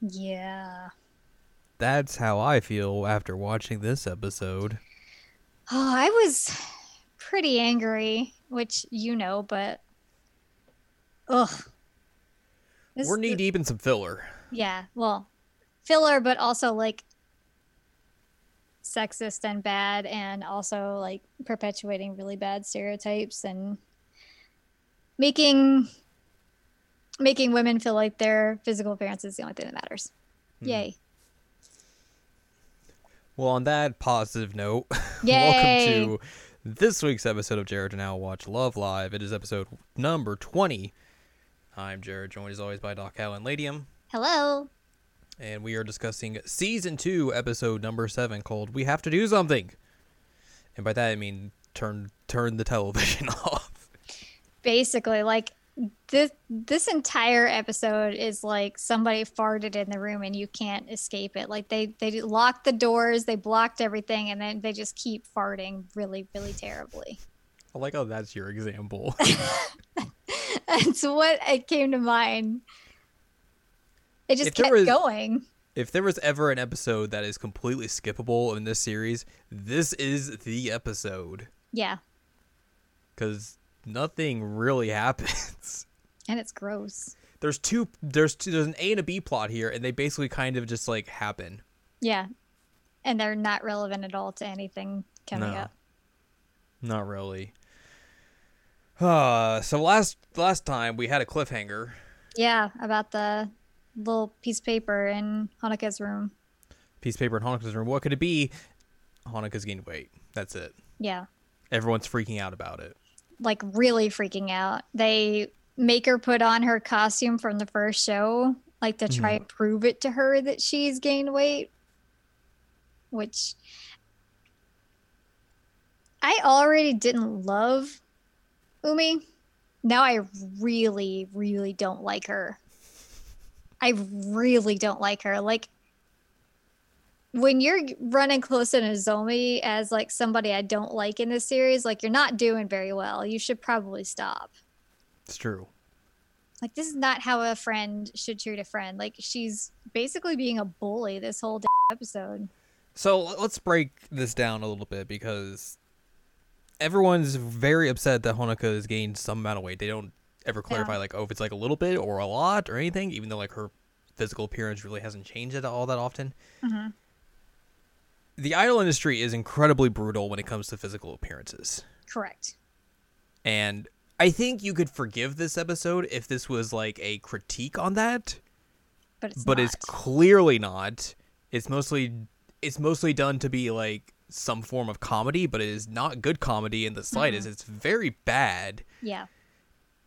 Yeah. That's how I feel after watching this episode. Oh, I was pretty angry, which you know, but ugh. This- We're knee deep in some filler. Yeah, well, filler, but also like sexist and bad, and also like perpetuating really bad stereotypes and making making women feel like their physical appearance is the only thing that matters. Hmm. Yay! Well, on that positive note, welcome to this week's episode of Jared and Al Watch Love Live. It is episode number 20. I'm Jared, joined as always by Doc Al and Ladium, Hello. and we are discussing season 2, episode number 7, called We Have to Do Something. And by that I mean turn turn the television off. basically like this this entire episode is like somebody farted in the room and you can't escape it. Like they they locked the doors they blocked everything and then they just keep farting really really terribly. I like how that's your example. that's what it came to mind. It just If kept was- going. If there was ever an episode that is completely skippable in this series, this is the episode. yeah. Because nothing really happens. and it's gross there's two there's two there's an A and a B plot here and they basically kind of just like happen. yeah and they're not relevant at all to anything coming No. up Not really. Uh so last last time we had a cliffhanger. yeah about the little piece of paper in Honoka's room Piece of paper in Honoka's room. What could it be? Honoka's gained weight. That's it. yeah Everyone's freaking out about it. Like really freaking out. They make her put on her costume from the first show, like to try mm-hmm. and prove it to her that she's gained weight. Which I already didn't love Umi. Now I really, really don't like her. I really don't like her. Like when you're running close to Nozomi as like somebody I don't like in this series, like you're not doing very well. You should probably stop. It's true. Like this is not how a friend should treat a friend. Like she's basically being a bully this whole d- episode. So let's break this down a little bit because everyone's very upset that Honoka has gained some amount of weight. They don't ever clarify Yeah. like, oh, if it's like a little bit or a lot or anything, even though like her physical appearance really hasn't changed at all that often. Mhm. The idol industry is incredibly brutal when it comes to physical appearances. Correct. And I think you could forgive this episode if this was like a critique on that, But it's not. but not. it's clearly not. It's mostly it's mostly done to be like some form of comedy, but it is not good comedy in the slightest. Mm-hmm. It's very bad. yeah.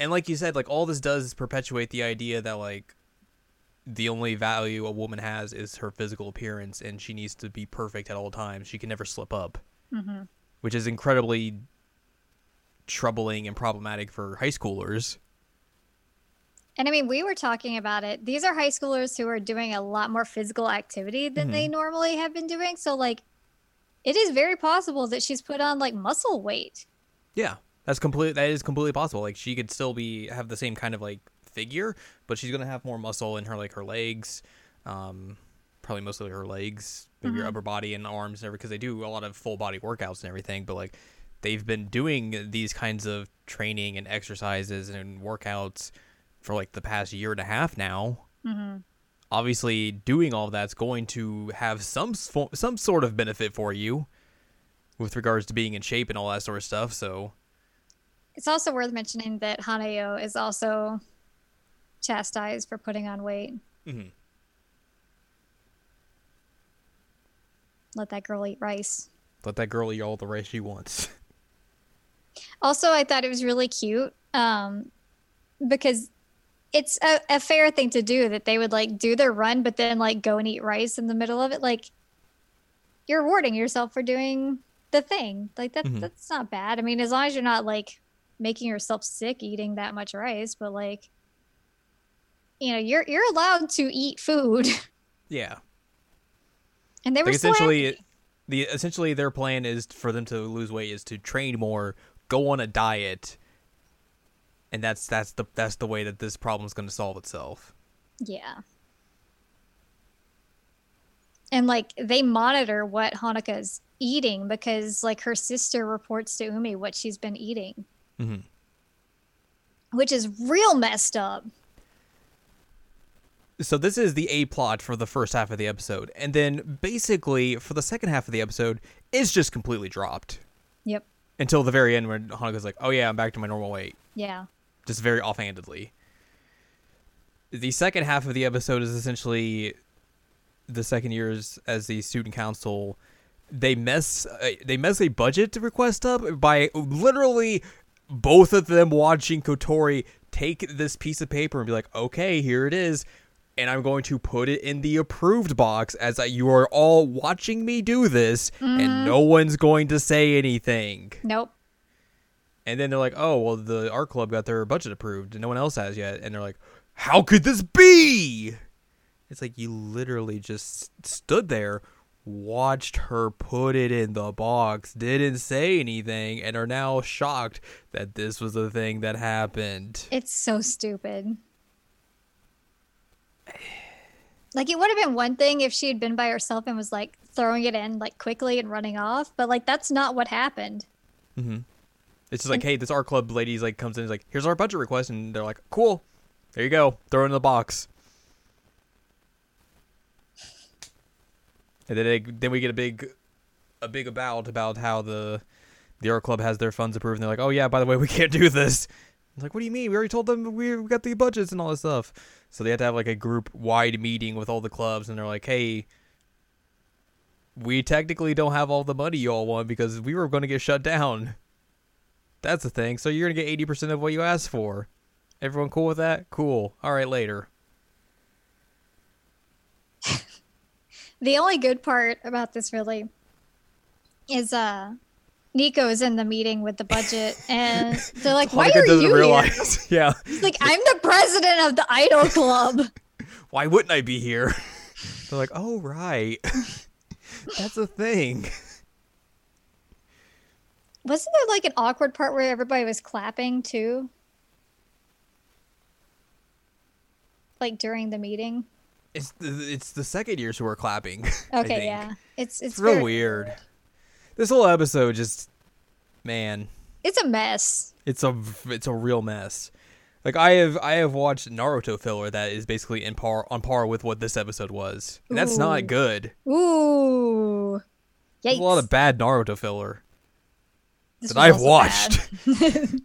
And like you said, like all this does is perpetuate the idea that like the only value a woman has is her physical appearance and she needs to be perfect at all times. She can never slip up. hmm Which is incredibly troubling and problematic for high schoolers. And I mean, we were talking about it. These are high schoolers who are doing a lot more physical activity than they normally have been doing. So, like, it is very possible that she's put on like muscle weight. Yeah, that's complete. That is completely possible. Like she could still be have the same kind of like figure, but she's gonna have more muscle in her like her legs, um, probably mostly her legs, maybe her upper body and arms and everything. Because they do a lot of full body workouts and everything. But like they've been doing these kinds of training and exercises and workouts for like the past year and a half now. hmm Obviously, doing all that's going to have some some sort of benefit for you with regards to being in shape and all that sort of stuff. So It's also worth mentioning that Hanayo is also chastised for putting on weight. Mhm. Let that girl eat rice. Let that girl eat all the rice she wants. Also, I thought it was really cute um, because it's a, a fair thing to do that they would like do their run, but then like go and eat rice in the middle of it. Like you're rewarding yourself for doing the thing. Like that, Mhm. that's not bad. I mean, as long as you're not like making yourself sick eating that much rice, but like you know, you're you're allowed to eat food, Yeah. and they were Like essentially happy. the essentially their plan is for them to lose weight is to train more, go on a diet, and that's that's the that's the way that this problem is going to solve itself. Yeah. And like they monitor what Honoka's eating because like her sister reports to Umi what she's been eating. hmm Which is real messed up. So this is the A plot for the first half of the episode, and then basically for the second half of the episode, it's just completely dropped Yep. until the very end when Honoka's like, "Oh yeah, I'm back to my normal weight," Yeah. just very offhandedly. The second half of the episode is essentially the second years as the student council. They mess uh, they mess a budget request up by literally both of them watching Kotori take this piece of paper and be like, "Okay, here it is." And I'm going to put it in the approved box as I, you are all watching me do this, and mm-hmm. no one's going to say anything. Nope. And then they're like, "Oh, well, the art club got their budget approved, and no one else has yet." And they're like, "How could this be?" It's like you literally just stood there, watched her put it in the box, didn't say anything, and are now shocked that this was the thing that happened. It's so stupid. Like it would have been one thing if she had been by herself and was like throwing it in like quickly and running off, but like that's not what happened. Mm-hmm. It's just like, hey, this art club lady's like comes in, and is like, here's our budget request, and they're like, cool, there you go, throw it in the box. And then they, then we get a big, a big about about how the, the art club has their funds approved, and they're like, oh yeah, by the way, we can't do this. It's like, what do you mean? We already told them we got the budgets and all this stuff. So they had to have like a group wide meeting with all the clubs, and they're like, hey. We technically don't have all the money you all want because we were going to get shut down. That's the thing. So you're gonna get eighty percent of what you asked for. Everyone cool with that? Cool. All right, later. The only good part about this really is uh Nico is in the meeting with the budget and they're like, Why are you here? realize. yeah. He's like, I'm the president of the Idol Club. Why wouldn't I be here? They're like, oh right, that's a thing. Wasn't there like an awkward part where everybody was clapping too? Like during the meeting? It's the, it's the second years who are clapping. Okay, yeah. It's it's, It's real very weird. This whole episode just, man, It's a mess. it's a it's a real mess. Like I have I have watched Naruto filler that is basically in par on par with what this episode was, and that's Ooh. not good. Ooh. Yikes. a lot of bad Naruto filler This that I've watched.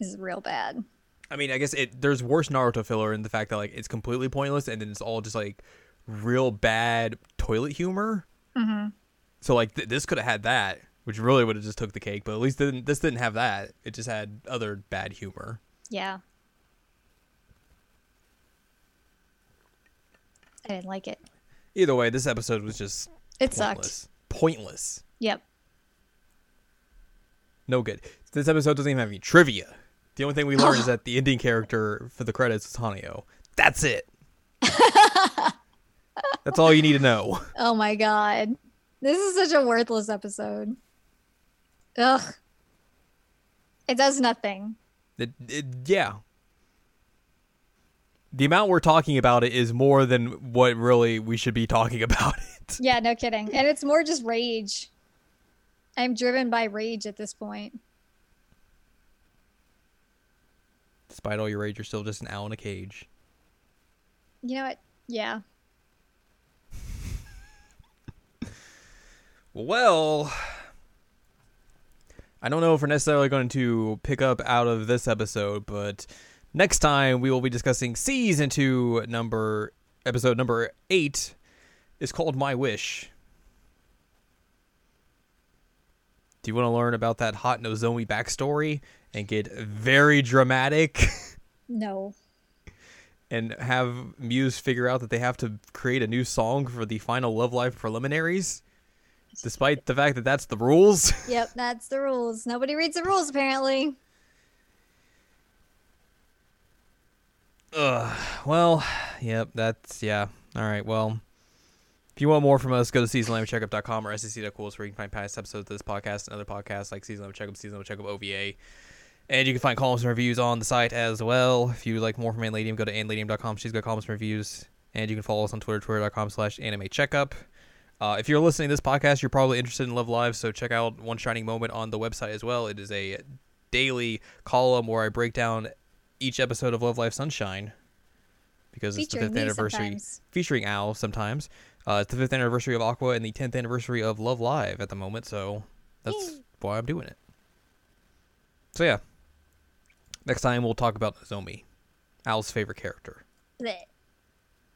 This is real bad. I mean, I guess it there's worse Naruto filler in the fact that like it's completely pointless and then it's all just like real bad toilet humor. Mm-hmm. So like th- this could have had that, which really would have just took the cake. But at least didn't, this didn't have that. It just had other bad humor. Yeah. I didn't like it. Either way, this episode was just It sucked. pointless. Pointless. Yep. No good. This episode doesn't even have any trivia. The only thing we learned is that the ending character for the credits is Hanayo. That's it. That's all you need to know. Oh my god. This is such a worthless episode. Ugh. It does nothing. It, it, yeah. The amount we're talking about it is more than what really we should be talking about it. Yeah, no kidding. And it's more just rage. I'm driven by rage at this point. Despite all your rage, you're still just an owl in a cage. You know what? Yeah. Well, I don't know if we're necessarily going to pick up out of this episode, but next time we will be discussing season two, number episode number eight. is called My Wish. Do you want to learn about that hot Nozomi backstory and get very dramatic No. and have Muse figure out that they have to create a new song for the final Love Live preliminaries? Despite the fact that that's the rules. Yep, that's the rules. Nobody reads the rules apparently. Ugh. Well, yep, that's yeah. All right, well. If you want more from us, go to seasonalanimecheckup.com or sec.cool where you can find past episodes of this podcast and other podcasts like Seasonal Anime Checkup, Seasonal Anime Checkup OVA. And you can find columns and reviews on the site as well. If you like more from Anladium, go to anladium.com. She's got columns and reviews. And you can follow us on Twitter, twitter.com slash anime checkup. Uh, if you're listening to this podcast, you're probably interested in Love Live, so check out One Shining Moment on the website as well. It is a daily column where I break down each episode of Love Live Sunshine because it's the fifth anniversary, sometimes. featuring Al sometimes. Uh, it's the fifth anniversary of Aqours and the tenth anniversary of Love Live at the moment, so that's Yay. why I'm doing it. So yeah, next time we'll talk about Nozomi, Al's favorite character. Blech.